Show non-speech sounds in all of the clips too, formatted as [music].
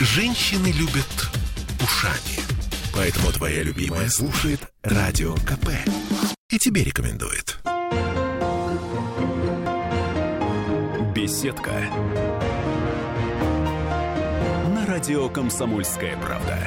Женщины любят ушами. Поэтому твоя любимая слушает Радио КП. И тебе рекомендует. Беседка. На радио «Комсомольская правда».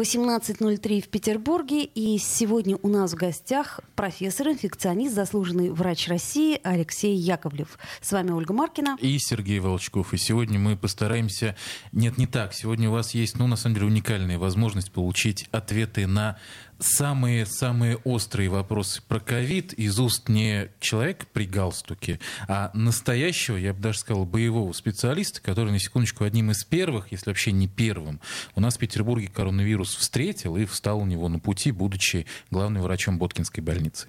18.03 в Петербурге. И сегодня у нас в гостях профессор, инфекционист, заслуженный врач России Алексей Яковлев. С вами Ольга Маркина. И Сергей Волчков. И сегодня мы постараемся... Нет, не так. Сегодня у вас есть, ну, на самом деле, уникальная возможность получить ответы на самые-самые острые вопросы про ковид из уст не человека при галстуке, а настоящего, я бы даже сказал, боевого специалиста, который, на секундочку, одним из первых, если вообще не первым, у нас в Петербурге коронавирус встретил и встал у него на пути, будучи главным врачом Боткинской больницы.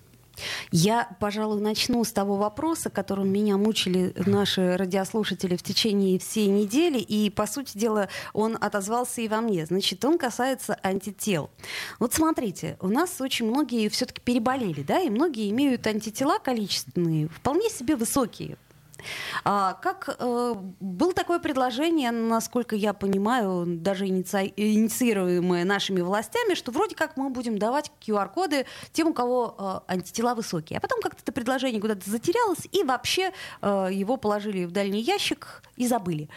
Я, пожалуй, начну с того вопроса, которым меня мучили наши радиослушатели в течение всей недели. И, по сути дела, он отозвался и во мне. Значит, он касается антител. Вот смотрите, у нас очень многие все-таки переболели, да, и многие имеют антитела количественные, вполне себе высокие. А, как э, было такое предложение, насколько я понимаю, даже иници... инициируемое нашими властями, что вроде как мы будем давать QR-коды тем, у кого э, антитела высокие. А потом как-то это предложение куда-то затерялось, и вообще э, его положили в дальний ящик и забыли.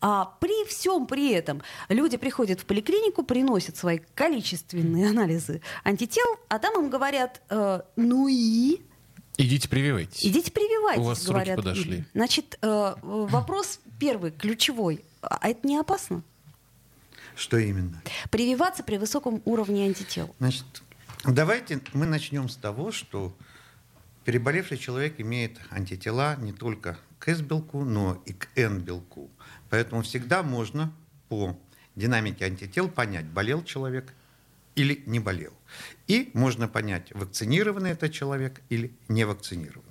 А при всем при этом люди приходят в поликлинику, приносят свои количественные анализы антител, а там им говорят, э, ну и Идите прививайтесь. Идите прививайтесь, У вас говорят. сроки подошли. Значит, э, вопрос первый, ключевой. А это не опасно? Что именно? Прививаться при высоком уровне антител. Значит, давайте мы начнем с того, что переболевший человек имеет антитела не только к С-белку, но и к Н-белку. Поэтому всегда можно по динамике антител понять, болел человек или не болел. И можно понять, вакцинированный это человек или не вакцинированный.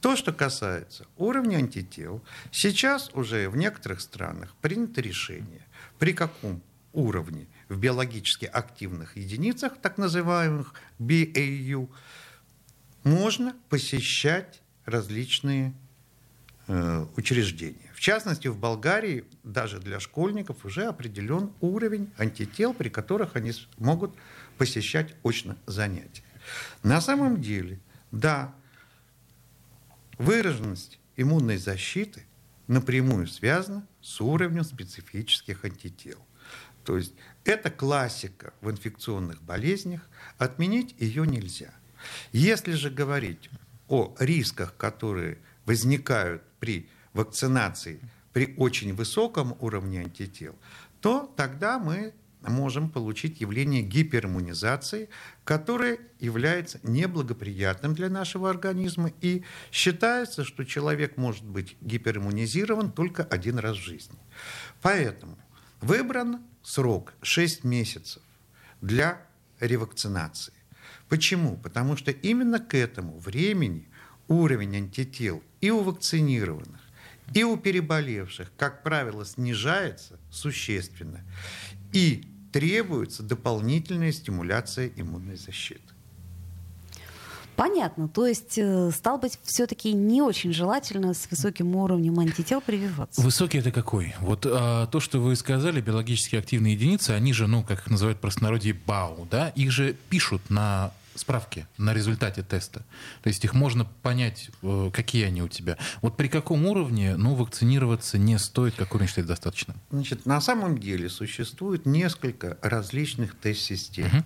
То, что касается уровня антител, сейчас уже в некоторых странах принято решение, при каком уровне в биологически активных единицах, так называемых BAU, можно посещать различные э, учреждения. В частности, в Болгарии даже для школьников уже определен уровень антител, при которых они могут посещать очно занятия. На самом деле, да, выраженность иммунной защиты напрямую связана с уровнем специфических антител. То есть это классика в инфекционных болезнях, отменить ее нельзя. Если же говорить о рисках, которые возникают при вакцинации при очень высоком уровне антител, то тогда мы можем получить явление гипериммунизации, которое является неблагоприятным для нашего организма. И считается, что человек может быть гипериммунизирован только один раз в жизни. Поэтому выбран срок 6 месяцев для ревакцинации. Почему? Потому что именно к этому времени уровень антител и у вакцинированных, и у переболевших, как правило, снижается существенно. И требуется дополнительная стимуляция иммунной защиты. Понятно. То есть, э, стал быть, все-таки не очень желательно с высоким уровнем антител прививаться. Высокий это какой? Вот а, то, что вы сказали, биологически активные единицы, они же, ну, как их называют в простонародье, БАУ, да, их же пишут на справки на результате теста. То есть их можно понять, э, какие они у тебя. Вот при каком уровне ну, вакцинироваться не стоит, как уровень считает достаточно? Значит, на самом деле существует несколько различных тест-систем. Угу.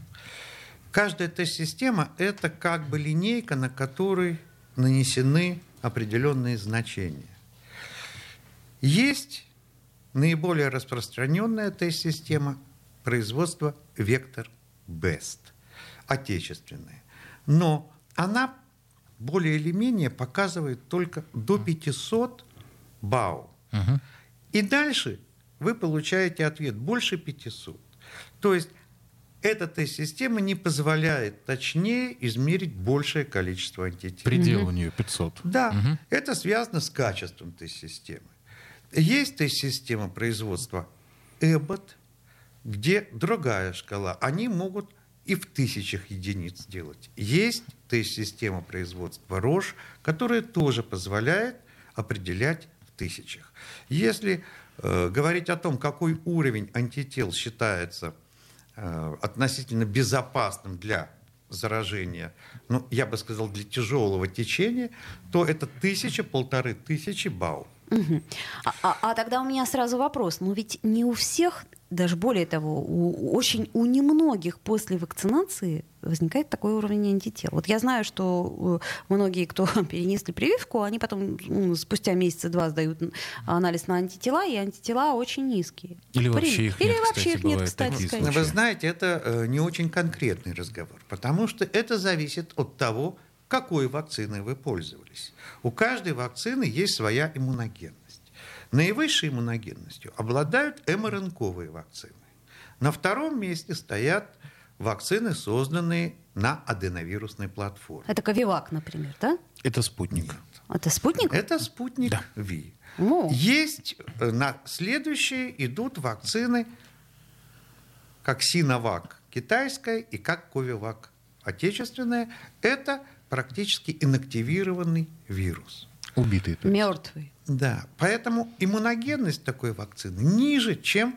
Каждая тест-система – это как бы линейка, на которой нанесены определенные значения. Есть наиболее распространенная тест-система производства Vector Best, отечественная. Но она более или менее показывает только до 500 БАУ. Угу. И дальше вы получаете ответ больше 500. То есть эта тест-система не позволяет точнее измерить большее количество антител. Предел угу. у нее 500. Да, угу. это связано с качеством тест-системы. Есть тест-система производства Abbott, где другая шкала. Они могут и в тысячах единиц делать. Есть тест-система производства Roche, которая тоже позволяет определять в тысячах. Если э, говорить о том, какой уровень антител считается э, относительно безопасным для заражения, ну, я бы сказал, для тяжелого течения, то это тысяча, полторы тысячи бау. А, а, а тогда у меня сразу вопрос. Ну ведь не у всех даже более того, у, очень у немногих после вакцинации возникает такой уровень антител. Вот я знаю, что э, многие, кто [laughs] перенесли прививку, они потом ну, спустя месяца два сдают анализ на антитела, и антитела очень низкие. Или вообще их Или нет, вообще кстати, их нет, кстати. сказать. Вы знаете, это э, не очень конкретный разговор, потому что это зависит от того, какой вакциной вы пользовались. У каждой вакцины есть своя иммуногенность. Наивысшей иммуногенностью обладают МРНКовые вакцины. На втором месте стоят вакцины, созданные на аденовирусной платформе. Это Ковивак, например, да? Это спутник. Это спутник? Это спутник Да. Ви. О. Есть э, на следующие идут вакцины, как Синовак китайская и как Ковивак отечественная. Это практически инактивированный вирус. Убитый. то есть. Мертвый. Да, поэтому иммуногенность такой вакцины ниже, чем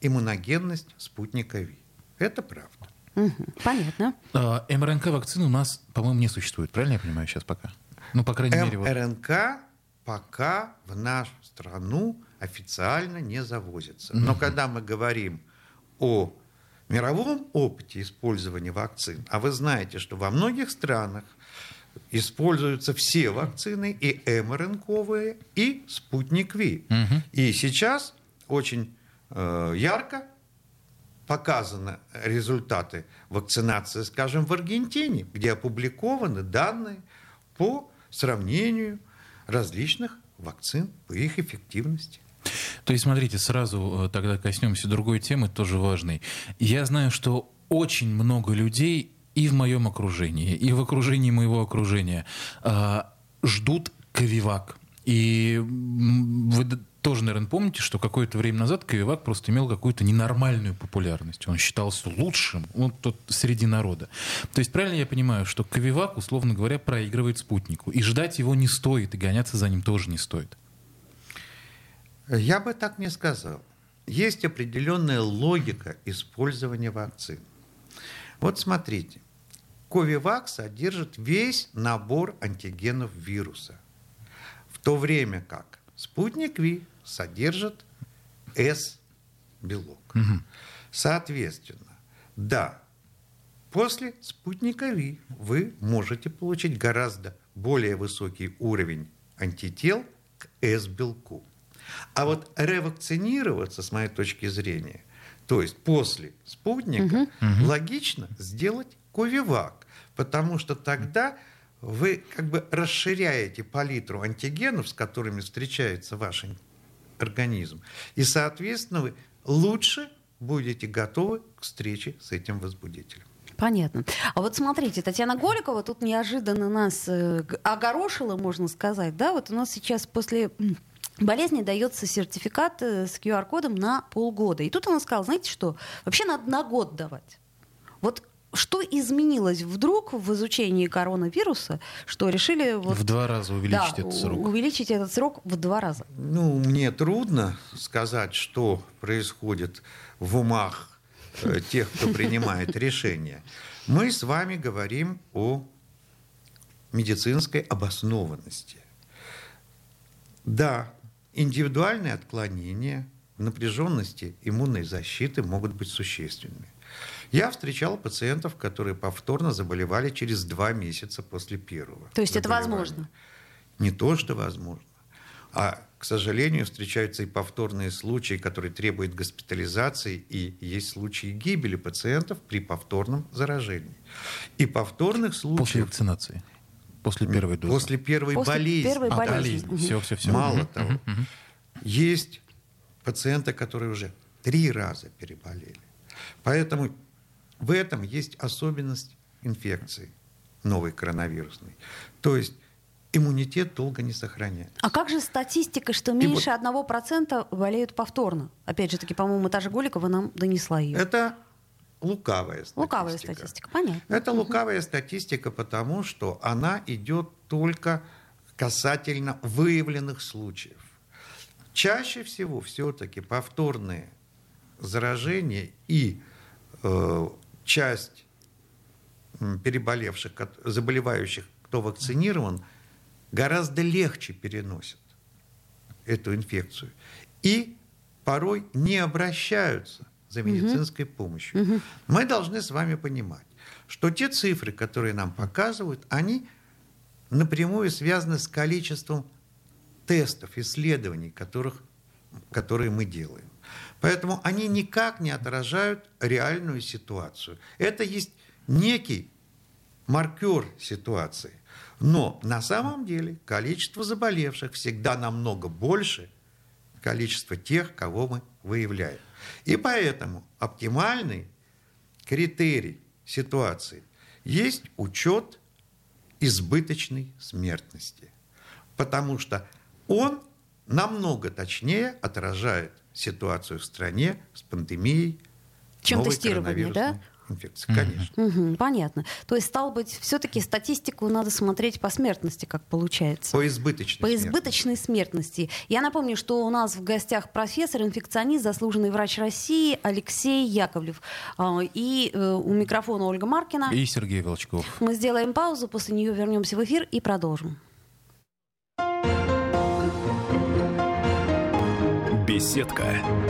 иммуногенность спутника Ви. Это правда. Мгм. Понятно. А, МРНК-вакцины у нас, по-моему, не существует. Правильно я понимаю сейчас пока? Ну, по крайней мере, вот. МРНК пока в нашу страну официально не завозится. Но когда мы говорим о мировом опыте использования вакцин, а вы знаете, что во многих странах используются все вакцины, и МРНКовые, и спутник Ви. Мгм. И сейчас очень э, ярко показаны результаты вакцинации, скажем, в Аргентине, где опубликованы данные по сравнению различных вакцин, по их эффективности. То есть, смотрите, сразу э, тогда коснемся другой темы, тоже важной. Я знаю, что очень много людей и в моем окружении, и в окружении моего окружения э, ждут Ковивак. И вы тоже, наверное, помните, что какое-то время назад Ковивак просто имел какую-то ненормальную популярность. Он считался лучшим вот, тут среди народа. То есть правильно я понимаю, что Ковивак, условно говоря, проигрывает спутнику. И ждать его не стоит, и гоняться за ним тоже не стоит. Я бы так не сказал. Есть определенная логика использования вакцин. Вот смотрите, Ковивак содержит весь набор антигенов вируса, в то время как спутник Ви содержит S-белок. Соответственно, да, после спутника Ви вы можете получить гораздо более высокий уровень антител к S-белку. А вот ревакцинироваться, с моей точки зрения, то есть после спутника, логично сделать ковивак, потому что тогда вы как бы расширяете палитру антигенов, с которыми встречается ваш организм, и, соответственно, вы лучше будете готовы к встрече с этим возбудителем. Понятно. А вот смотрите, Татьяна Голикова тут неожиданно нас э, огорошила, можно сказать. Да, вот у нас сейчас после болезни дается сертификат э, с QR-кодом на полгода. И тут она сказала, знаете что, вообще надо на год давать. Вот что изменилось вдруг в изучении коронавируса, что решили вот, В два раза увеличить да, этот срок. увеличить этот срок в два раза? Ну, мне трудно сказать, что происходит в умах э, тех, кто принимает [laughs] решения. Мы с вами говорим о медицинской обоснованности. Да, индивидуальные отклонения в напряженности иммунной защиты могут быть существенными. Я встречал пациентов, которые повторно заболевали через два месяца после первого. То есть это возможно? Не то, что возможно. А, к сожалению, встречаются и повторные случаи, которые требуют госпитализации, и есть случаи гибели пациентов при повторном заражении. И повторных После случаев вакцинации. После первой дозы. после первой После болезни. первой А, болезни. болезнь. Мгм. Все, все, все. Мало того, есть пациенты, которые уже три раза переболели. Поэтому в этом есть особенность инфекции новой коронавирусной. То есть иммунитет долго не сохраняется. А как же статистика, что меньше одного процента болеют повторно? Опять же таки, по-моему, та же Голикова нам донесла ее. Это лукавая статистика. Лукавая статистика, понятно. Это лукавая статистика, потому что она идет только касательно выявленных случаев. чаще всего все-таки повторные заражения и э, часть переболевших, заболевающих, кто вакцинирован, гораздо легче переносят эту инфекцию. И порой не обращаются за медицинской угу. помощью. Угу. Мы должны с вами понимать, что те цифры, которые нам показывают, они напрямую связаны с количеством тестов, исследований, которых, которые мы делаем. Поэтому они никак не отражают реальную ситуацию. Это есть некий маркер ситуации. Но на самом деле количество заболевших всегда намного больше количества тех, кого мы выявляем. И поэтому оптимальный критерий ситуации есть учет избыточной смертности. Потому что он намного точнее отражает ситуацию в стране с пандемией чем тестирование, да? Инфекции, конечно. Угу, понятно. То есть, стало быть, все-таки статистику надо смотреть по смертности, как получается. По избыточной По избыточной смертности. Я напомню, что у нас в гостях профессор, инфекционист, заслуженный врач России Алексей Яковлев. А, и э, у микрофона Ольга Маркина. И Сергей Волчков. Мы сделаем паузу, после нее вернемся в эфир и продолжим. Беседка.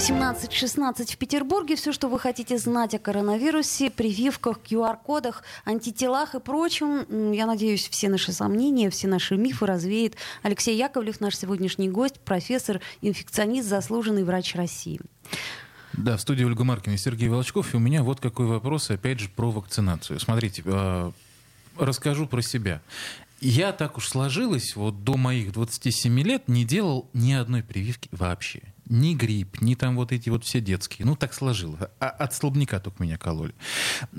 18.16 в Петербурге. Все, что вы хотите знать о коронавирусе, прививках, QR-кодах, антителах и прочем. Я надеюсь, все наши сомнения, все наши мифы развеет Алексей Яковлев, наш сегодняшний гость, профессор, инфекционист, заслуженный врач России. Да, в студии Ольга Маркина и Сергей Волчков. И у меня вот какой вопрос, опять же, про вакцинацию. Смотрите, а, расскажу про себя. Я так уж сложилось, вот до моих 27 лет не делал ни одной прививки вообще. Ни грипп, ни там вот эти вот все детские. Ну, так сложилось. А от столбняка только меня кололи.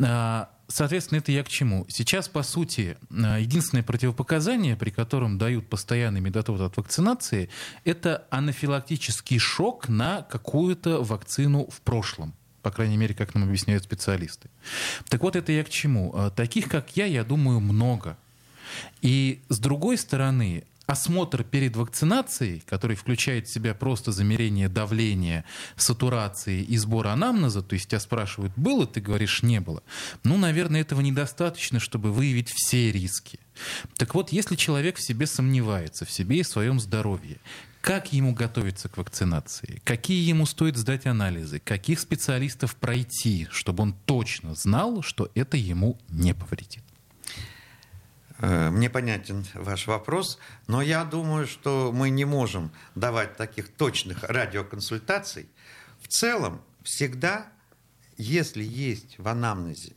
А, соответственно, это я к чему? Сейчас, по сути, а, единственное противопоказание, при котором дают постоянный медотод от вакцинации, это анафилактический шок на какую-то вакцину в прошлом по крайней мере, как нам объясняют специалисты. Так вот, это я к чему? А, таких, как я, я думаю, много. И с другой стороны, осмотр перед вакцинацией, который включает в себя просто замерение давления, сатурации и сбор анамнеза, то есть тебя спрашивают, было, ты говоришь, не было. Ну, наверное, этого недостаточно, чтобы выявить все риски. Так вот, если человек в себе сомневается, в себе и в своем здоровье, как ему готовиться к вакцинации? Какие ему стоит сдать анализы? Каких специалистов пройти, чтобы он точно знал, что это ему не повредит? Э, мне понятен ваш вопрос, но я думаю, что мы не можем давать таких точных радиоконсультаций. В целом, всегда, если есть в анамнезе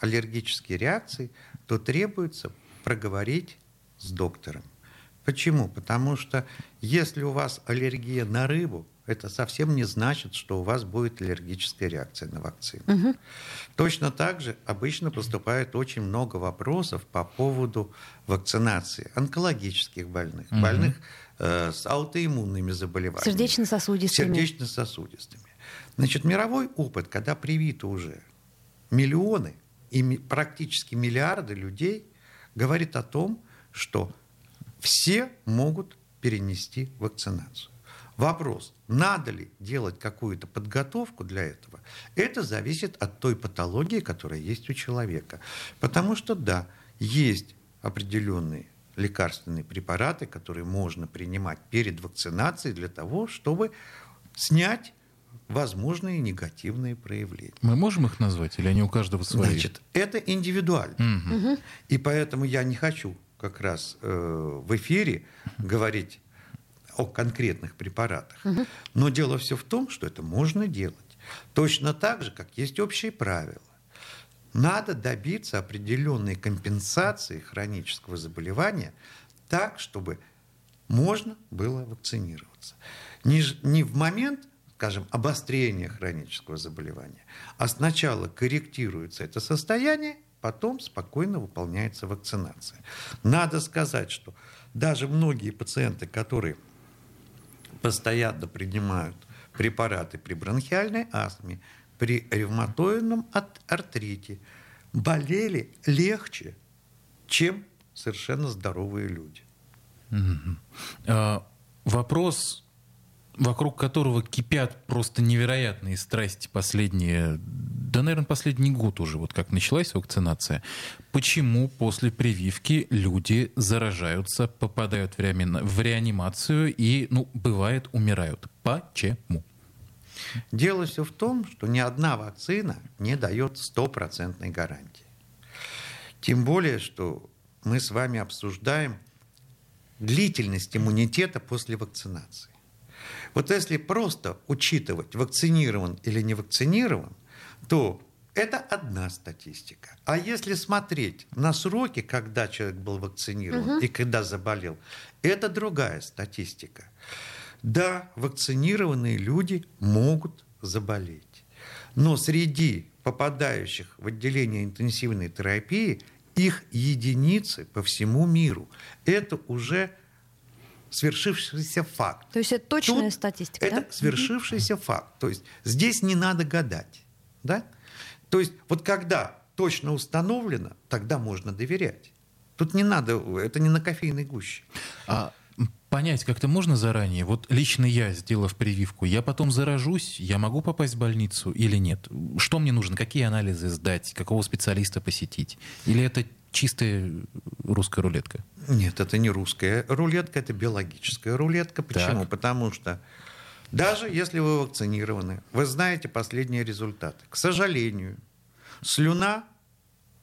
аллергические реакции, то требуется проговорить с доктором. Почему? Потому что если у вас аллергия на рыбу, это совсем не значит, что у вас будет аллергическая реакция на вакцину. Угу. Точно так же обычно поступает очень много вопросов по поводу вакцинации онкологических больных, угу. больных э, с аутоиммунными заболеваниями. Сердечно-сосудистыми. Сердечно-сосудистыми. Значит, мировой опыт, когда привиты уже миллионы и практически миллиарды людей, говорит о том, что все могут перенести вакцинацию. Вопрос, надо ли делать какую-то подготовку для этого, это зависит от той патологии, которая есть у человека. Потому что, да, есть определенные лекарственные препараты, которые можно принимать перед вакцинацией для того, чтобы снять возможные негативные проявления. Мы можем их назвать или они у каждого свои? Значит, это индивидуально. Угу. И поэтому я не хочу как раз э, в эфире говорить о конкретных препаратах. Угу. Но дело все в том, что это можно делать. Точно так же, как есть общие правила. Надо добиться определенной компенсации хронического заболевания так, чтобы можно было вакцинироваться. Не, не в момент, скажем, обострения хронического заболевания, а сначала корректируется это состояние, потом спокойно выполняется вакцинация. Надо сказать, что даже многие пациенты, которые постоянно принимают препараты при бронхиальной астме, при ревматоидном артрите, болели легче, чем совершенно здоровые люди. А, вопрос, вокруг которого кипят просто невероятные страсти последние, да, наверное, последний год уже, вот как началась вакцинация. Почему после прививки люди заражаются, попадают в, реани... в реанимацию и, ну, бывает, умирают? Почему? Дело все в том, что ни одна вакцина не дает стопроцентной гарантии. Тем более, что мы с вами обсуждаем длительность иммунитета после вакцинации. Вот если просто учитывать, вакцинирован или не вакцинирован, то это одна статистика. А если смотреть на сроки, когда человек был вакцинирован угу. и когда заболел, это другая статистика. Да, вакцинированные люди могут заболеть. Но среди попадающих в отделение интенсивной терапии их единицы по всему миру. Это уже свершившийся факт. То есть это точная Тут статистика, Это да? свершившийся mm факт. То есть здесь не надо гадать. Да? То есть вот когда точно установлено, тогда можно доверять. Тут не надо, это не на кофейной гуще. А понять как-то можно заранее? Вот лично я, сделав прививку, я потом заражусь, я могу попасть в больницу или нет? Что мне нужно? Какие анализы сдать? Какого специалиста посетить? Или это чистая русская рулетка? Нет, это не русская рулетка, это биологическая рулетка. Почему? Так. Потому что даже если вы вакцинированы, вы знаете последние результаты. К сожалению, слюна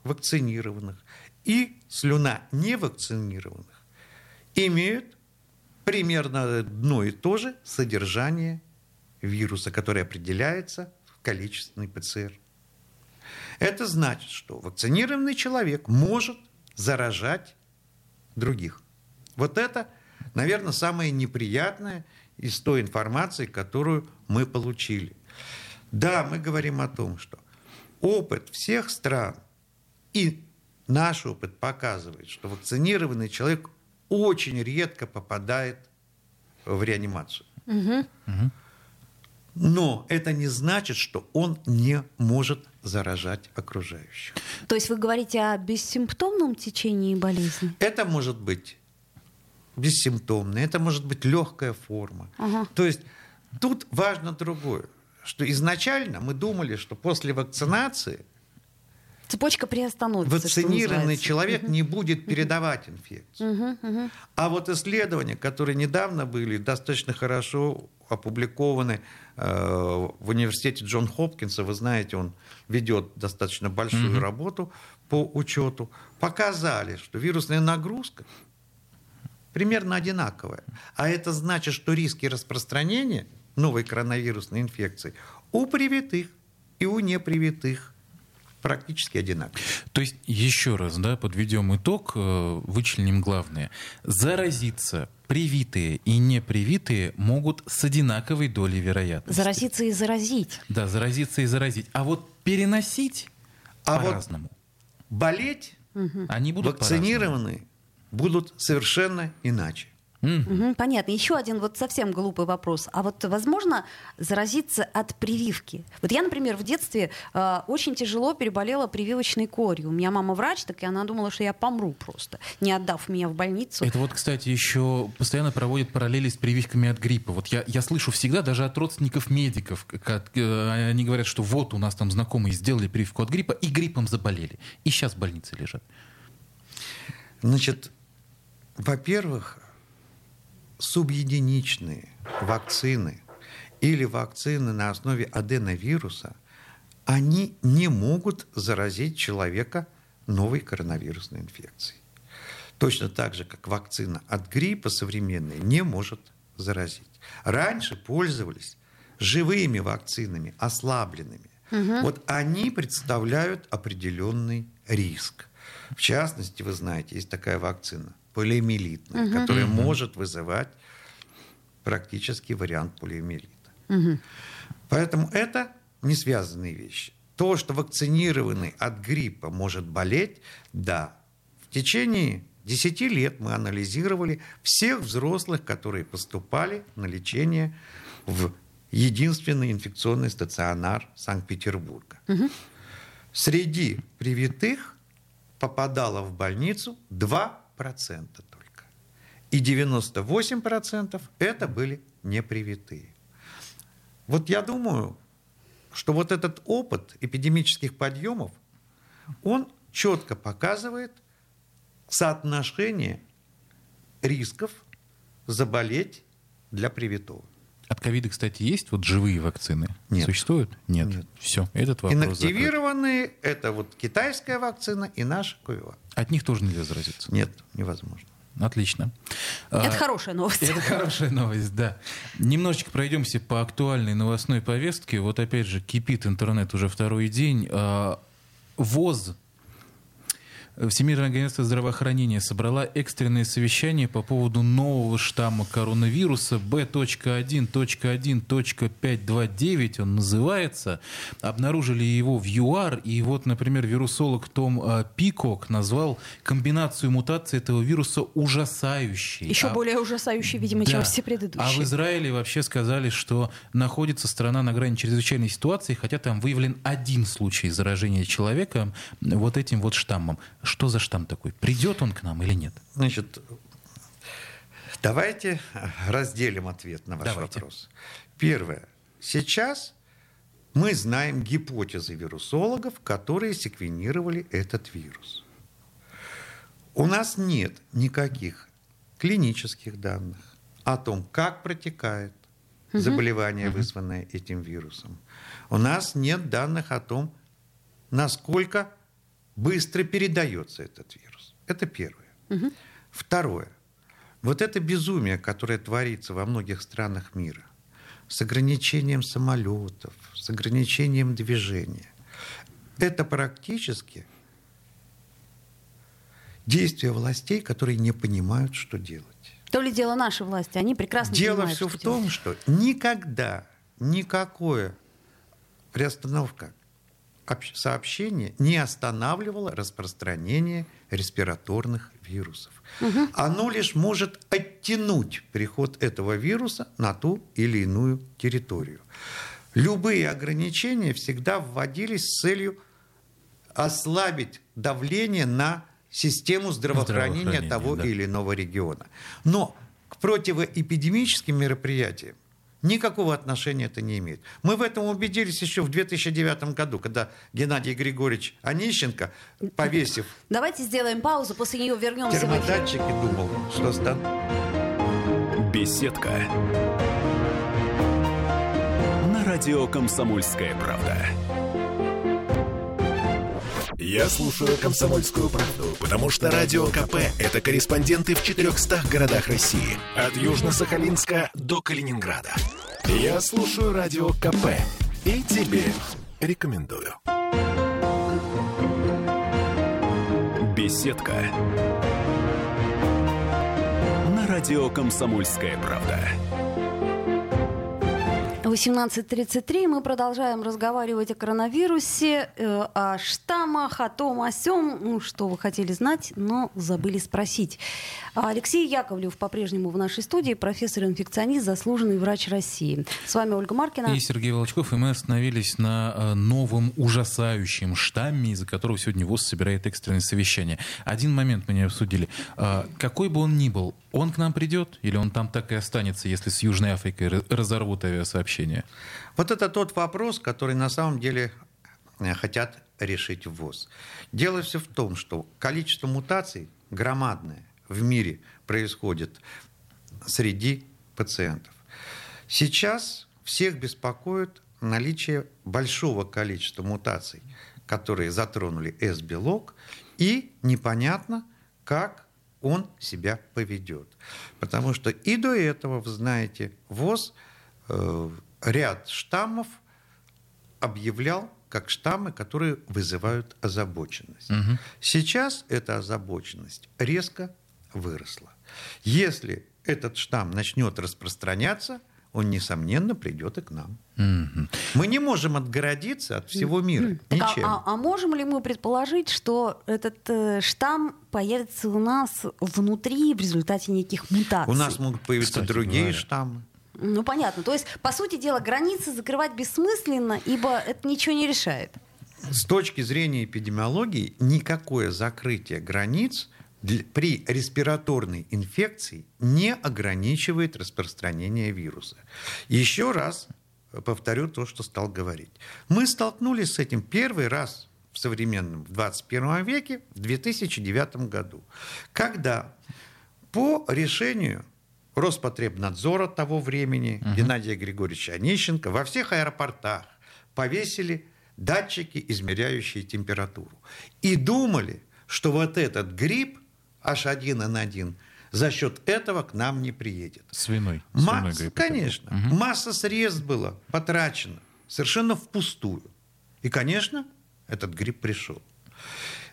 вакцинированных и слюна невакцинированных имеют примерно одно и то же содержание вируса, которое определяется в количественный ПЦР. Это значит, что вакцинированный человек может заражать других. Вот это, наверное, самое неприятное из той информации, которую мы получили. Да, мы говорим о том, что опыт всех стран и наш опыт показывает, что вакцинированный человек очень редко попадает в реанимацию. Угу. Но это не значит, что он не может заражать окружающих. То есть вы говорите о бессимптомном течении болезни? Это может быть бессимптомное, это может быть легкая форма. Ага. То есть тут важно другое, что изначально мы думали, что после вакцинации Цепочка приостановится. Вакцинированный человек угу. не будет передавать инфекцию. Угу, угу. А вот исследования, которые недавно были достаточно хорошо опубликованы э, в университете Джон Хопкинса, вы знаете, он ведет достаточно большую угу. работу по учету, показали, что вирусная нагрузка примерно одинаковая. А это значит, что риски распространения новой коронавирусной инфекции у привитых и у непривитых практически одинаковые. То есть, еще раз, да, подведем итог, э, вычленим главное. Заразиться привитые и непривитые могут с одинаковой долей вероятности. Заразиться и заразить. Да, заразиться и заразить. А вот переносить а по-разному. Вот болеть угу. они будут вакцинированы будут совершенно иначе. Угу, понятно. Еще один вот совсем глупый вопрос. А вот возможно заразиться от прививки? Вот я, например, в детстве э, очень тяжело переболела прививочной корью. У меня мама врач, так и она думала, что я помру просто, не отдав меня в больницу. Это вот, кстати, еще постоянно проводят параллели с прививками от гриппа. Вот я, я слышу всегда, даже от родственников медиков, как, э, они говорят, что вот у нас там знакомые сделали прививку от гриппа и гриппом заболели. И сейчас в больнице лежат. Значит, во-первых, субъединичные вакцины или вакцины на основе аденовируса, они не могут заразить человека новой коронавирусной инфекцией. Точно так же, как вакцина от гриппа современная не может заразить. Раньше пользовались живыми вакцинами, ослабленными. Угу. Вот они представляют определенный риск. В частности, вы знаете, есть такая вакцина полиомиелитная, которая может вызывать практически вариант полиомиелита. Поэтому это не связанные вещи. То, что вакцинированный от гриппа может болеть, да. В течение 10 лет мы анализировали всех взрослых, которые поступали на лечение в единственный инфекционный стационар Санкт-Петербурга. Среди привитых попадало в больницу 2% только. И 98% это были непривитые. Вот я думаю, что вот этот опыт эпидемических подъемов, он четко показывает соотношение рисков заболеть для привитого. От ковида, кстати, есть вот живые вакцины? Нет. Существуют? Нет. Нет. Все, этот вопрос. Инактивированные – это вот китайская вакцина и наша Коева. От них тоже нельзя заразиться? Нет, невозможно. Отлично. Это А, хорошая новость. Это хорошая новость, да. Немножечко пройдемся по актуальной новостной повестке. Вот опять же кипит интернет уже второй день. А, ВОЗ, Всемирное агентство здравоохранения, собрала экстренное совещание по поводу нового штамма коронавируса B.1.1.529, он называется. Обнаружили его в ЮАР, и вот, например, вирусолог Том а, Пикок назвал комбинацию мутаций этого вируса ужасающей. Еще А- более ужасающий, видимо, чем да. все А в предыдущие. Израиле вообще сказали, что находится страна на грани чрезвычайной ситуации, хотя там выявлен один случай заражения человека вот этим вот штаммом. Что за штамм такой? Придет он к нам или нет? Значит, давайте разделим ответ на ваш Давайте. вопрос. Первое. Сейчас мы знаем гипотезы вирусологов, которые секвенировали этот вирус. У нас нет никаких клинических данных о том, как протекает заболевание, вызванное этим вирусом. У нас нет данных о том, насколько быстро передается этот вирус. Это первое. Второе. Вот это безумие, которое творится во многих странах мира, с ограничением самолетов, с ограничением движения, это практически действия властей, которые не понимают, что делать. То ли дело нашей власти, они прекрасно Дело понимают, все что в том, что никогда никакое приостановка общ- сообщения не останавливала распространение респираторных вирусов. Оно лишь может оттянуть приход этого вируса на ту или иную территорию. Любые ограничения всегда вводились с целью ослабить давление на систему здравоохранения того да. или иного региона. Но к противоэпидемическим мероприятиям никакого отношения это не имеет. Мы в этом убедились еще в 2009 году, когда Геннадий Григорьевич Онищенко, повесив [laughs] Давайте сделаем паузу, после нее вернемся в эфир. термодатчики, думал, что стан... Беседка. На радио «Комсомольская правда». Я слушаю «Комсомольскую правду», потому что «Радио КП» — это корреспонденты в 400 городах России. От Южно-Сахалинска до Калининграда. Я слушаю «Радио КП» и тебе рекомендую. Беседка. На радио «Комсомольская правда». 18.33 мы продолжаем разговаривать о коронавирусе, э, о штаммах, о том, о сём, ну, что вы хотели знать, но забыли спросить. А Алексей Яковлев по-прежнему в нашей студии, профессор-инфекционист, заслуженный врач России. С вами Ольга Маркина. И Сергей Волчков, и мы остановились на э, новом ужасающем штамме, из-за которого сегодня ВОЗ собирает экстренное совещание. Один момент мы не обсудили. А, Какой бы он ни был, он к нам придет или он там так и останется, если с Южной Африкой ра- разорвут авиасообщение? Вот это тот вопрос, который на самом деле э, хотят решить ВОЗ. Дело все в том, что количество мутаций громадное в мире происходит среди пациентов. Сейчас всех беспокоит наличие большого количества мутаций, которые затронули S-белок, и непонятно, как он себя поведет. Потому что и до этого, вы знаете, ВОЗ э, ряд штаммов объявлял как штаммы, которые вызывают озабоченность. Сейчас эта озабоченность резко выросла. Если этот штамм начнет распространяться, он, несомненно, придет и к нам. Мы не можем отгородиться от всего мира. А- Ничем. а, а можем ли мы предположить, что этот э, штамм появится у нас внутри в результате неких мутаций? У нас могут появиться Кстати другие говоря. штаммы. Ну, понятно. То есть, по сути дела, границы закрывать бессмысленно, ибо это ничего не решает. С точки зрения эпидемиологии, никакое закрытие границ при респираторной инфекции не ограничивает распространение вируса. Еще раз повторю то, что стал говорить. Мы столкнулись с этим первый раз в современном, в 21 веке, в 2009 году, когда по решению Роспотребнадзора того времени, Геннадия Григорьевича Онищенко, во всех аэропортах повесили датчики, измеряющие температуру. И думали, что вот этот грипп H1N1 за счет этого к нам не приедет. Свиной. Свиной Масса, был. конечно, масса средств было потрачено совершенно впустую. И, конечно, этот грипп пришел.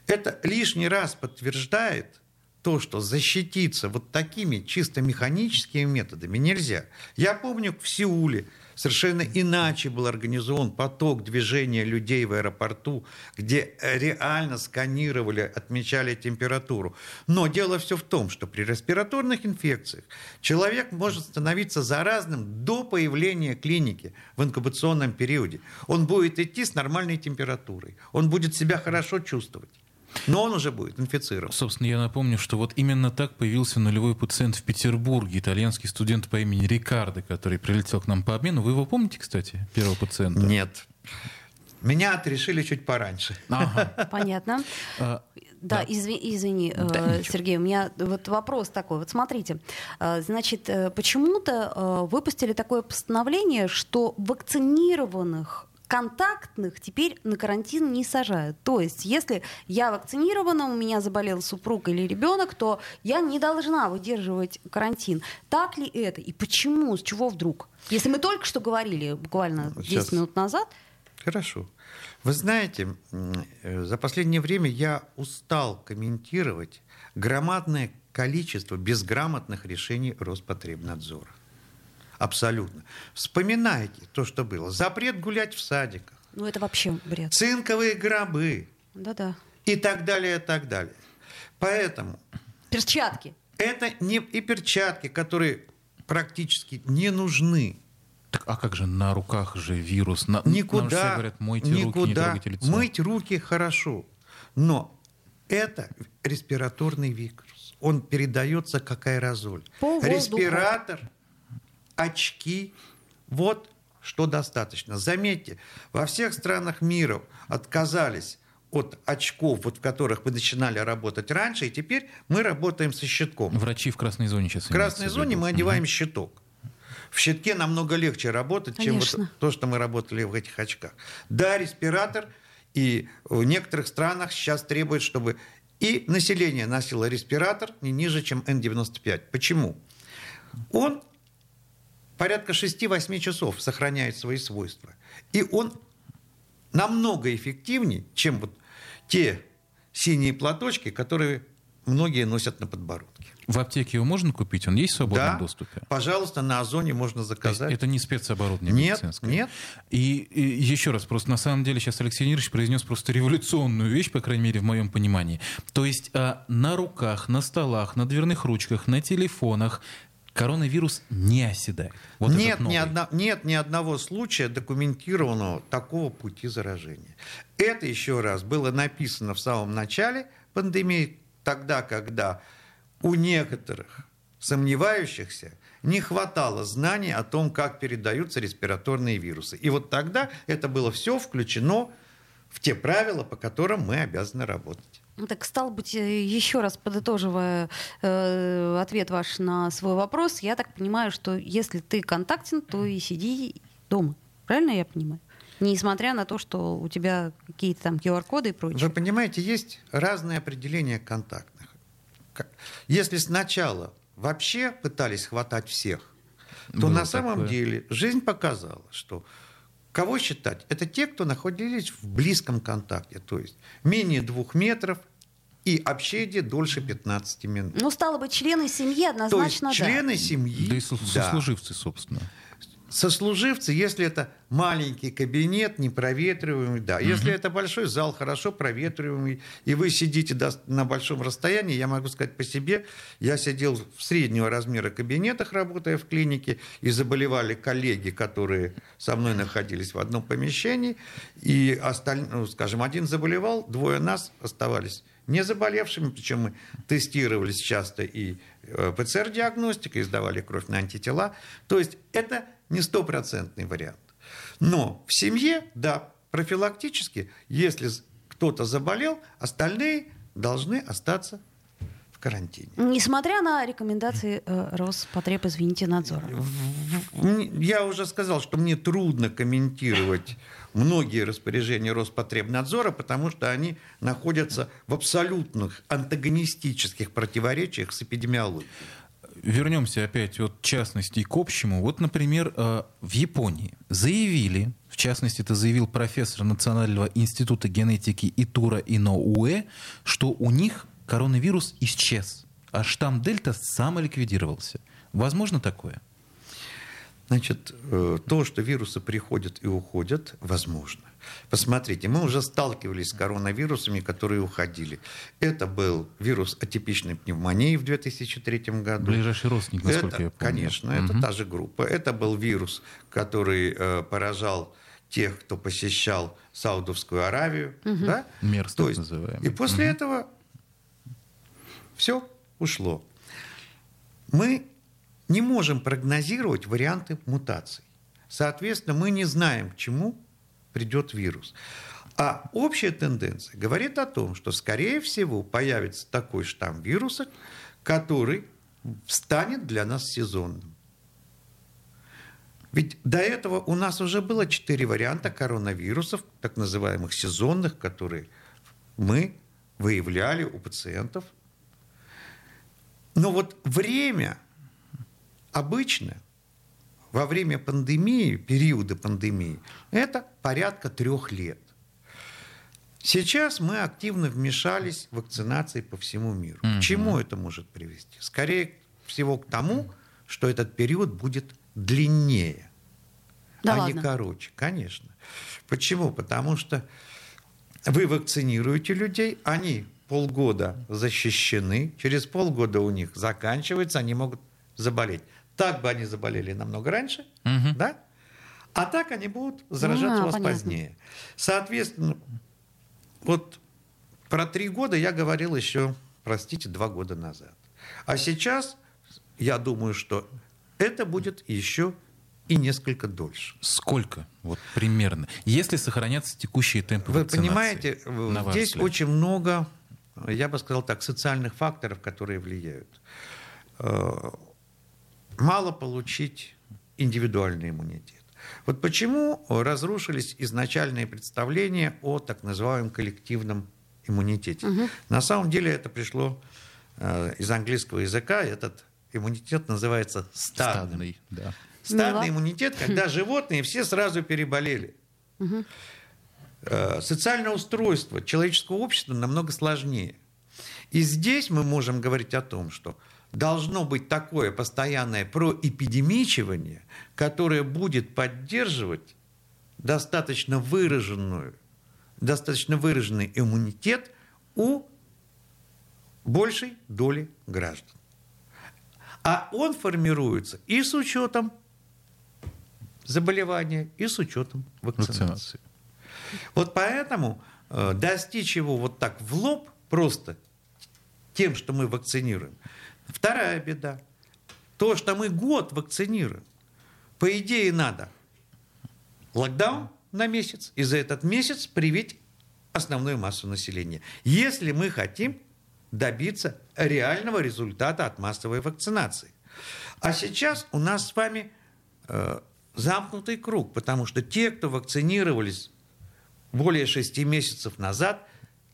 Это лишний раз подтверждает то, что защититься вот такими чисто механическими методами нельзя. Я помню, в Сеуле совершенно иначе был организован поток движения людей в аэропорту, где э, реально сканировали, отмечали температуру. Но дело все в том, что при респираторных инфекциях человек может становиться заразным до появления клиники в инкубационном периоде. Он будет идти с нормальной температурой, он будет себя хорошо чувствовать. Но он уже будет инфицирован. Собственно, я напомню, что вот именно так появился нулевой пациент в Петербурге, итальянский студент по имени Рикардо, который прилетел к нам по обмену. Вы его помните, кстати, первого пациента? Нет. Меня отрешили чуть пораньше. Ага. Понятно. А, Да, Да. изви- извини, э, Да. Сергей, у меня вот вопрос такой. Вот смотрите, э, значит, э, почему-то выпустили такое постановление, что вакцинированных контактных теперь на карантин не сажают. То есть, если я вакцинирована, у меня заболел супруг или ребенок, то я не должна выдерживать карантин. Так ли это? И почему? С чего вдруг? Если мы только что говорили, буквально 10 Сейчас. минут назад, Хорошо. Вы знаете, э, за последнее время я устал комментировать громадное количество безграмотных решений Роспотребнадзора. Абсолютно. Вспоминайте то, что было. Запрет гулять в садиках, ну это вообще бред. цинковые гробы Да-да. и так далее, и так далее. Поэтому Перчатки. это не и перчатки, которые практически не нужны. Так, а как же на руках же вирус? На, нам Никуда, все говорят, мойте руки, не никуда. трогайте лицо. Мыть руки хорошо, но это респираторный вирус. Он передается как аэрозоль. По воздуху. Респиратор, очки, вот что достаточно. Заметьте, во всех странах мира отказались от очков, вот в которых мы начинали работать раньше, и теперь мы работаем со щитком. Врачи в красной зоне сейчас. В красной зоне мы одеваем щиток. В щитке намного легче работать, чем вот Конечно. то, что мы работали в этих очках. Да, респиратор, и в некоторых странах сейчас требуют, чтобы и население носило респиратор не ниже, чем N95. Почему? Он порядка 6-8 часов сохраняет свои свойства. И он намного эффективнее, чем вот те синие платочки, которые многие носят на подбородке. В аптеке его можно купить? Он есть в свободном Да, доступе? пожалуйста, на Озоне можно заказать. это не спецоборудование Нет, медицинское? нет. И, и еще раз, просто на самом деле сейчас Алексей Леонидович произнес просто революционную вещь, по крайней мере, в моем понимании. То есть а, на руках, на столах, на дверных ручках, на телефонах коронавирус не оседает. Вот нет, ни одна- нет ни одного случая документированного такого пути заражения. Это, еще раз, было написано в самом начале пандемии, тогда, когда у некоторых сомневающихся не хватало знаний о том, как передаются респираторные вирусы. И вот тогда это было все включено в те правила, по которым мы обязаны работать. Ну, Так, стал быть, э, еще раз подытоживая э, ответ ваш на свой вопрос, я так понимаю, что если ты контактен, то и сиди дома. Правильно я понимаю? Несмотря на то, что у тебя какие-то там QR-коды и прочее. Вы понимаете, есть разные определения контактных. Если сначала вообще пытались хватать всех, то Было на самом такое. деле жизнь показала, что кого считать? Это те, кто находились в близком контакте, то есть менее двух метров и общение дольше 15 минут. Ну, стало быть, члены семьи То однозначно есть да. члены семьи, Да и со- да. сослуживцы, собственно. сослуживцы, если это маленький кабинет, непроветриваемый, да. Если это большой зал, хорошо проветриваемый, и вы сидите до- на большом расстоянии, я могу сказать по себе, я сидел в среднего размера кабинетах, работая в клинике, и заболевали коллеги, которые со мной находились в одном помещении, и осталь... ну, скажем, один заболевал, двое нас оставались не заболевшими, причем мы тестировались часто и э, ПЦР-диагностикой, сдавали кровь на антитела. То есть это не стопроцентный вариант. Но в семье, да, профилактически, если кто-то заболел, остальные должны остаться карантине. Несмотря на рекомендации э, Роспотреб, извините, надзора. Я уже сказал, что мне трудно комментировать многие распоряжения Роспотребнадзора, потому что они находятся в абсолютных антагонистических противоречиях с эпидемиологией. Вернемся опять от частностей к общему. Вот, например, э, в Японии заявили, в частности, это заявил профессор Национального института генетики Итура Иноуэ, что у них коронавирус исчез, а штамм Дельта самоликвидировался. Возможно такое? Значит, э, то, что вирусы приходят и уходят, возможно. Посмотрите, мы уже сталкивались с коронавирусами, которые уходили. Это был вирус атипичной пневмонии в 2003 году. Ближайший родственник, насколько Это, я помню. Конечно, это Мгм. та же группа. Это был вирус, который э, поражал тех, кто посещал Саудовскую Аравию. Да? Мерс, То так есть, называемый. И после этого все ушло. Мы не можем прогнозировать варианты мутаций. Соответственно, мы не знаем, к чему придет вирус. А общая тенденция говорит о том, что, скорее всего, появится такой штамм вируса, который станет для нас сезонным. Ведь до этого у нас уже было четыре варианта коронавирусов, так называемых сезонных, которые мы выявляли у пациентов. Но вот время обычно во время пандемии, периода пандемии, это порядка трех лет. Сейчас мы активно вмешались в вакцинации по всему миру. К чему это может привести? Скорее всего к тому, что этот период будет длиннее, Да а ладно? не короче. Конечно. Почему? Потому что вы вакцинируете людей, они полгода защищены, через полгода у них заканчивается, они могут заболеть. Так бы они заболели намного раньше, Мгм. да? А так они будут заражаться А, у вас понятно. позднее. Соответственно, вот про три года я говорил еще, простите, два года назад. А сейчас я думаю, что это будет еще и несколько дольше. Сколько? Вот примерно. Если сохранятся текущие темпы Вы вакцинации, понимаете, на ваш здесь взгляд? очень много, я бы сказал так, социальных факторов, которые влияют. Э, Мало получить индивидуальный иммунитет. Вот почему разрушились изначальные представления о так называемом коллективном иммунитете. На самом деле это пришло э, из английского языка. Этот иммунитет называется стадным. Стадный, да. Стадный Мила. иммунитет, когда [laughs] животные все сразу переболели. Э, Социальное устройство человеческого общества намного сложнее. И здесь мы можем говорить о том, что должно быть такое постоянное проэпидемичивание, которое будет поддерживать достаточно выраженную, достаточно выраженный иммунитет у большей доли граждан. А он формируется и с учетом заболевания, и с учетом вакцинации. Вакцинации. Вот поэтому э, достичь его вот так в лоб просто тем, что мы вакцинируем. Вторая беда. То, что мы год вакцинируем. По идее надо локдаун на месяц и за этот месяц привить основную массу населения. Если мы хотим добиться реального результата от массовой вакцинации. А сейчас у нас с вами э, замкнутый круг, потому что те, кто вакцинировались более шести месяцев назад,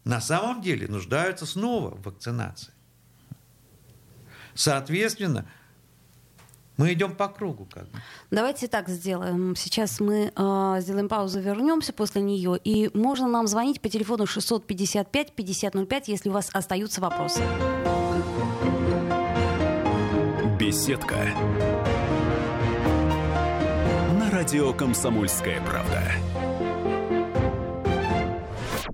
на самом деле нуждаются снова в вакцинации. Соответственно, Мы идем по кругу как бы. Давайте так сделаем. Сейчас мы э, сделаем паузу, вернемся после нее. И можно нам звонить по телефону 655-5005, если у вас остаются вопросы. Беседка. На радио «Комсомольская правда».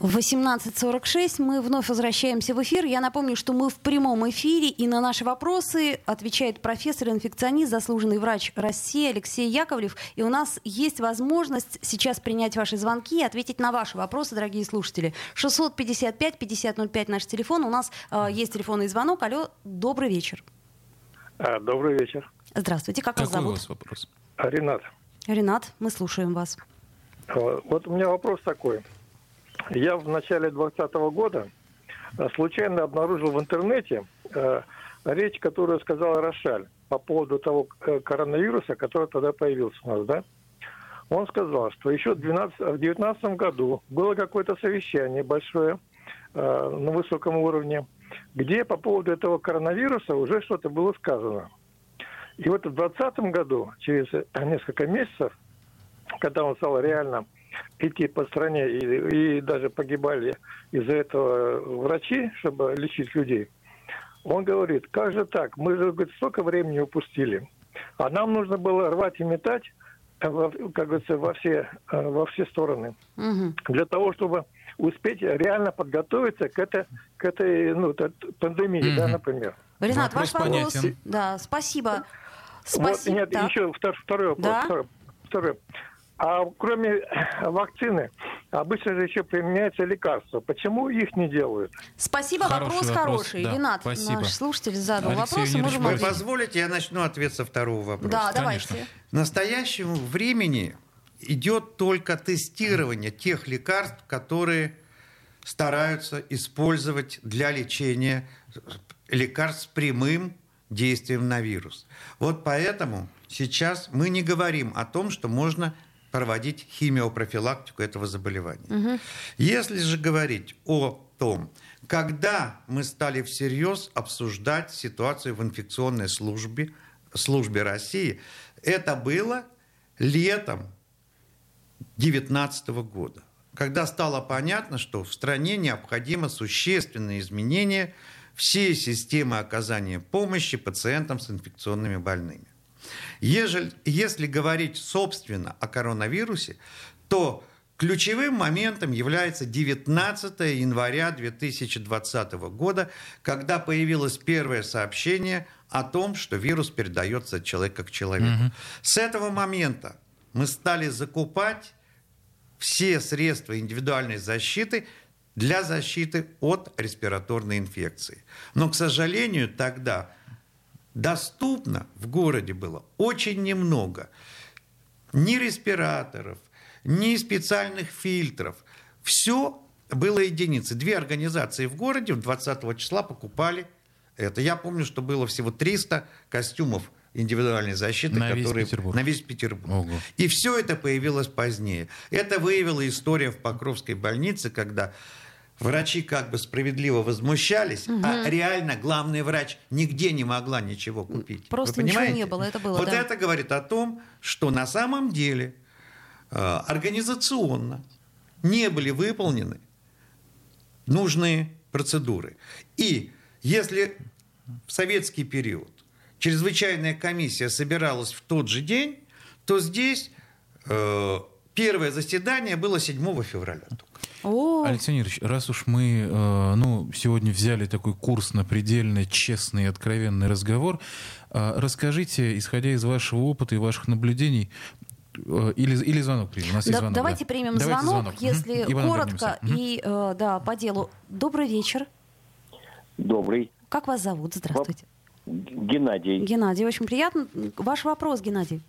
В 18.46 мы вновь возвращаемся в эфир. Я напомню, что мы в прямом эфире, и на наши вопросы отвечает профессор-инфекционист, заслуженный врач России Алексей Яковлев. И у нас есть возможность сейчас принять ваши звонки и ответить на ваши вопросы, дорогие слушатели. 655-5005 наш телефон. У нас э, есть телефонный звонок. Алло, добрый вечер. А, добрый вечер. Здравствуйте, как вас Какой у зовут? вас вопрос? Ренат, Ренат, мы слушаем вас. вот у меня вопрос такой. Я в начале 2020 года а, случайно обнаружил в интернете э, речь, которую сказал Рошаль по поводу того э, коронавируса, который тогда появился у нас, да? Он сказал, что еще в 2019 году было какое-то совещание большое э, на высоком уровне, где по поводу этого коронавируса уже что-то было сказано. И вот в 2020 году, через несколько месяцев, когда он стал реально идти по стране, и, и даже погибали из-за этого врачи, чтобы лечить людей, он говорит, как же так, мы же говорит, столько времени упустили, а нам нужно было рвать и метать, э, во- как говорится, во все, э, во все стороны, Мгм. для того, чтобы успеть реально подготовиться к, это, к этой ну, пандемии, да, Мгм. например. Ренат, Вопрос ваш вопрос. понятен. Да, спасибо. Вот, Спасибо. нет, Так. еще втор- второй вопрос. Да? Второй, второй. А кроме вакцины, обычно же еще применяются лекарства. Почему их не делают? Спасибо, Хороший вопрос, вопрос, хороший. да, Ренат, спасибо. наш слушатель задал Алексей вопрос, Леонидович, можем Вы ответить. позволите, я начну ответ со второго вопроса. Да, Конечно. давайте. В настоящем времени идет только тестирование тех лекарств, которые стараются использовать для лечения лекарств с прямым действием на вирус. Вот поэтому сейчас мы не говорим о том, что можно проводить химиопрофилактику этого заболевания. Если же говорить о том, когда мы стали всерьез обсуждать ситуацию в инфекционной службе, службе России, это было летом 2019 года, когда стало понятно, что в стране необходимо существенное изменение всей системы оказания помощи пациентам с инфекционными больными. Ежели- если говорить собственно о коронавирусе, то ключевым моментом является 19 января 2020 года, когда появилось первое сообщение о том, что вирус передается от человека к человеку. С этого момента мы стали закупать все средства индивидуальной защиты для защиты от респираторной инфекции. Но, к сожалению, тогда доступно в городе было очень немного ни респираторов, ни специальных фильтров. Все было единицы. Две организации в городе 20 числа покупали это. Я помню, что было всего 300 костюмов индивидуальной защиты, На весь которые Петербург. на весь Петербург. Ого. И все это появилось позднее. Это выявила история в Покровской больнице, когда врачи как бы справедливо возмущались, а реально главный врач нигде не могла ничего купить. Просто ничего не было, это было, Вот да. это говорит о том, что на самом деле э, организационно не были выполнены нужные процедуры. И если в советский период чрезвычайная комиссия собиралась в тот же день, то здесь э, первое заседание было 7 февраля. О, Алексей Леонидович, раз уж мы э, ну, сегодня взяли такой курс на предельно честный и откровенный разговор, э, расскажите, исходя из вашего опыта и ваших наблюдений, э, или, или звонок примем. У нас есть да- звонок, давайте да. примем Давайте звонок, Мгм. если потом коротко. Мгм. и э, да, по делу. Добрый вечер. Добрый. Как вас зовут? Здравствуйте. Геннадий. Геннадий, очень приятно. Ваш вопрос, Геннадий.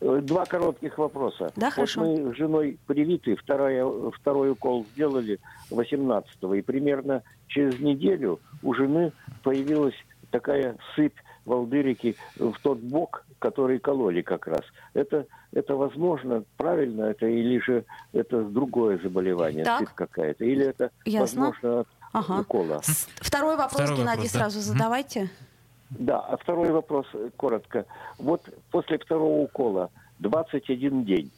Два коротких вопроса. Да, вот хорошо. мы с женой привиты, вторая, второй укол сделали 18-го, и примерно через неделю у жены появилась такая сыпь волдырики в тот бок, который кололи как раз. Это, это возможно, правильно это, или же это другое заболевание, Так. сыпь какая-то, или это Ясно. возможно от Ага. укола. Второй вопрос, Второй Геннадий, вопрос, да. сразу задавайте. Да, а второй вопрос э, коротко. Вот после второго укола 21 день.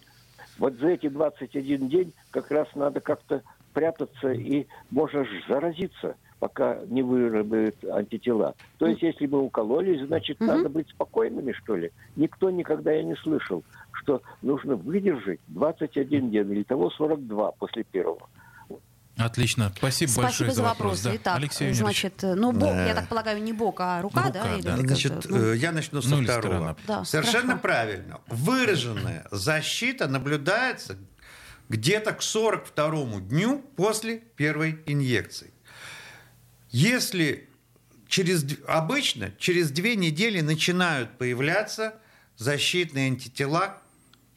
Вот за эти 21 день как раз надо как-то прятаться и можно ж заразиться, пока не выработают антитела. То есть, если мы укололись, значит, надо быть спокойными, что ли. Никто никогда и не слышал, что нужно выдержать 21 день, или того 42 после первого. Отлично. Спасибо, Спасибо большое за за вопрос. вопрос. Да. Итак, Алексей значит, э, ну, бок, Да. я так полагаю, не бок, а рука, Рука, да? или да. Значит, это? Ну, э, я начну со Ну, второго. Да, Совершенно хорошо. правильно. Выраженная защита наблюдается где-то к 42 дню после первой инъекции. Если через, обычно через две недели начинают появляться защитные антитела,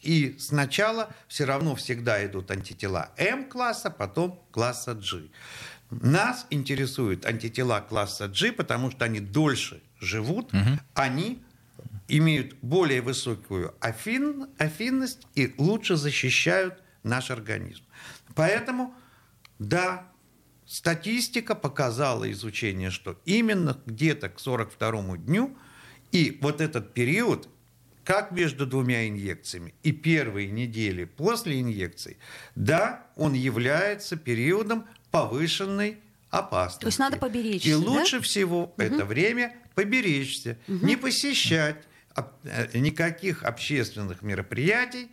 и сначала все равно всегда идут антитела М-класса, потом класса G. Нас интересуют антитела класса G, потому что они дольше живут, они имеют более высокую афин, афинность и лучше защищают наш организм. Поэтому, да, статистика показала изучение, что именно где-то к 42 дню и вот этот период, как между двумя инъекциями и первые недели после инъекции, да, он является периодом повышенной опасности. То есть надо поберечься, И да? лучше всего это время поберечься, не посещать об- э, никаких общественных мероприятий,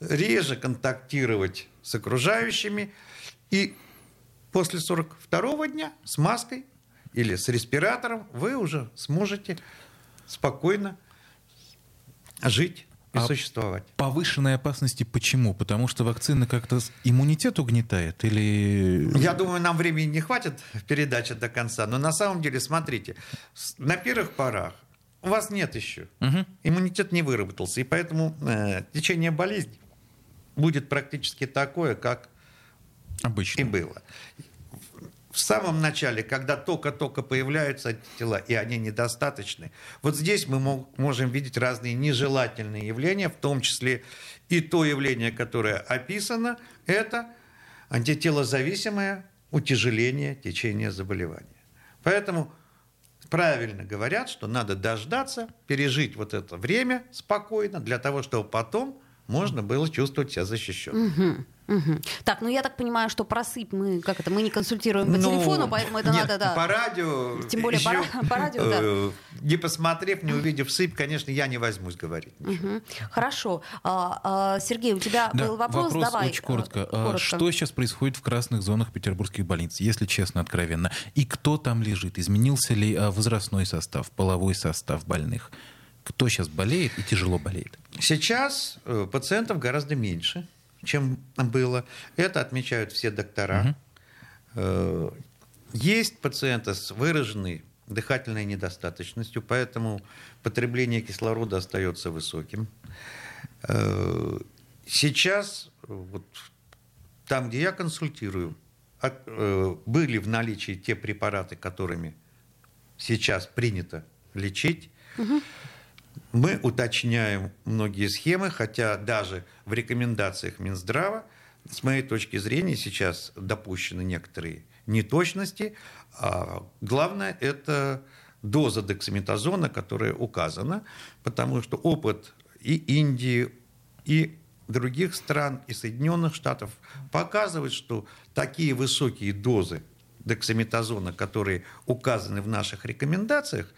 реже контактировать с окружающими и после 42 дня с маской или с респиратором вы уже сможете спокойно жить и А существовать. Повышенной опасности почему? Потому что вакцина как-то иммунитет угнетает? Или... Я думаю, нам времени не хватит передачи до конца, но на самом деле, смотрите, на первых порах у вас нет еще, Мгм. иммунитет не выработался, и поэтому э, течение болезни будет практически такое, как Обычно. и было. В самом начале, когда только-только появляются антитела, и они недостаточны, вот здесь мы можем видеть разные нежелательные явления, в том числе и то явление, которое описано, это антителозависимое утяжеление течения заболевания. Поэтому правильно говорят, что надо дождаться, пережить вот это время спокойно, для того, чтобы потом можно было чувствовать себя защищенным. Мгм, мгм. Так, ну я так понимаю, что просыпь мы, как это, мы не консультируем по Ну, телефону, поэтому это нет, надо, да. по радио. Тем более по ещё, ра- по радио, да. э, Не посмотрев, не увидев сыпь, конечно, я не возьмусь говорить. ничего. Мгм. Хорошо. А, а, Сергей, у тебя Да, был вопрос? Давай. очень коротко. э, А Что сейчас происходит в красных зонах петербургских больниц, если честно, откровенно? И кто там лежит? Изменился ли а, возрастной состав, половой состав больных? Кто сейчас болеет и тяжело болеет? Сейчас э, пациентов гораздо меньше, чем было. Это отмечают все доктора. Э, Есть пациенты с выраженной дыхательной недостаточностью, поэтому потребление кислорода остается высоким. Э, Сейчас вот там, где я консультирую, от- э, были в наличии те препараты, которыми сейчас принято лечить. Мы уточняем многие схемы, хотя даже в рекомендациях Минздрава, с моей точки зрения, сейчас допущены некоторые неточности. А главное – это доза дексаметазона, которая указана, потому что опыт и Индии, и других стран, и Соединенных Штатов показывает, что такие высокие дозы дексаметазона, которые указаны в наших рекомендациях,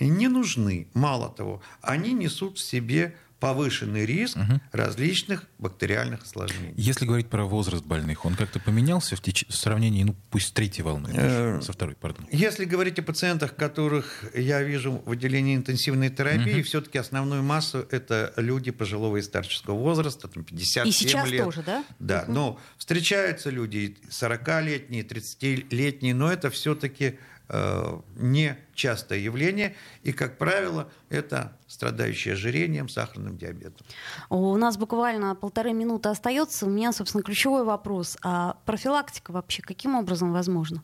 не нужны. Мало того, они несут в себе повышенный риск различных бактериальных осложнений. Если говорить про возраст больных, он как-то поменялся в, теч- в сравнении, ну, пусть с третьей волной, Э, со второй, пардон. Если говорить о пациентах, которых я вижу в отделении интенсивной терапии, все-таки основную массу это люди пожилого и старческого возраста, там 57 И сейчас лет. тоже, да? Да, но встречаются люди и 40-летние, 30-летние, но это все-таки э, нечастое явление. И, как правило, это страдающие ожирением, сахарным диабетом. У нас буквально полторы минуты остается. У меня, собственно, ключевой вопрос. А профилактика вообще каким образом возможна?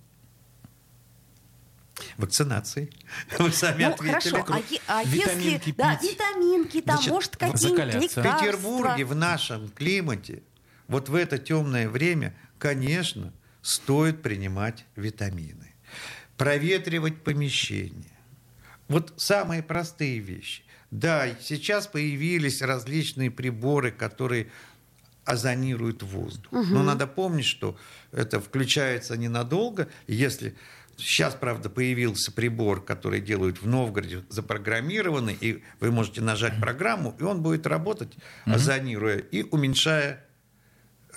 Вакцинацией. [laughs] Вы сами ну, ответили. хорошо, а, а Витаминки если... Да, пить. витаминки, там, Значит, может, какие-нибудь лекарства. В Петербурге в нашем климате вот в это темное время, конечно, стоит принимать витамины, проветривать помещение. Вот самые простые вещи. Да, сейчас появились различные приборы, которые озонируют воздух. Но надо помнить, что это включается ненадолго. Если сейчас, правда, появился прибор, который делают в Новгороде, запрограммированный, и вы можете нажать программу, и он будет работать, озонируя и уменьшая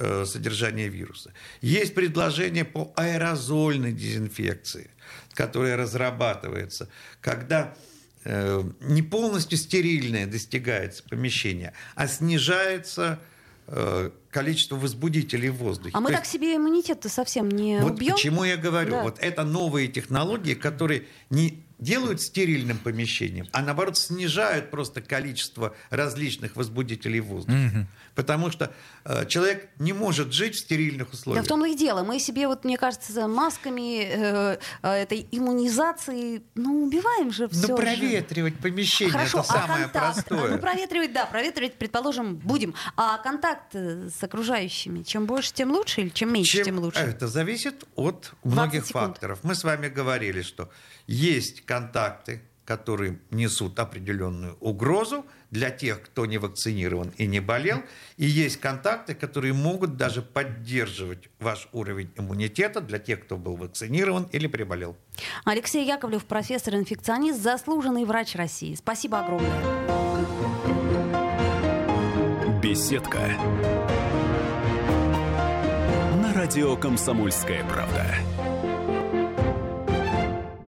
э, содержание вируса. Есть предложение по аэрозольной дезинфекции, которая разрабатывается, когда э, не полностью стерильное достигается помещение, а снижается э, количество возбудителей в воздухе. А мы То так себе иммунитет-то совсем не вот убьем? почему я говорю, Да. вот это новые технологии, которые не делают стерильным помещением, а наоборот снижают просто количество различных возбудителей воздуха. Потому что э, человек не может жить в стерильных Да условиях. в том и дело. Мы себе, вот, мне кажется, за масками э, э, этой иммунизации, ну, убиваем же все. Но проветривать помещение Хорошо, это самое а контакт? простое. Ну, проветривать, да, проветривать, предположим, будем. А контакт э, с окружающими, чем больше, тем лучше или чем меньше, Чем- тем лучше? Это зависит от многих секунд. факторов. Мы с вами говорили, что есть контакты, которые несут определенную угрозу для тех, кто не вакцинирован и не болел, и есть контакты, которые могут даже поддерживать ваш уровень иммунитета для тех, кто был вакцинирован или приболел. Алексей Яковлев, профессор-инфекционист, заслуженный врач России. Спасибо огромное. Беседка. На радио «Комсомольская правда».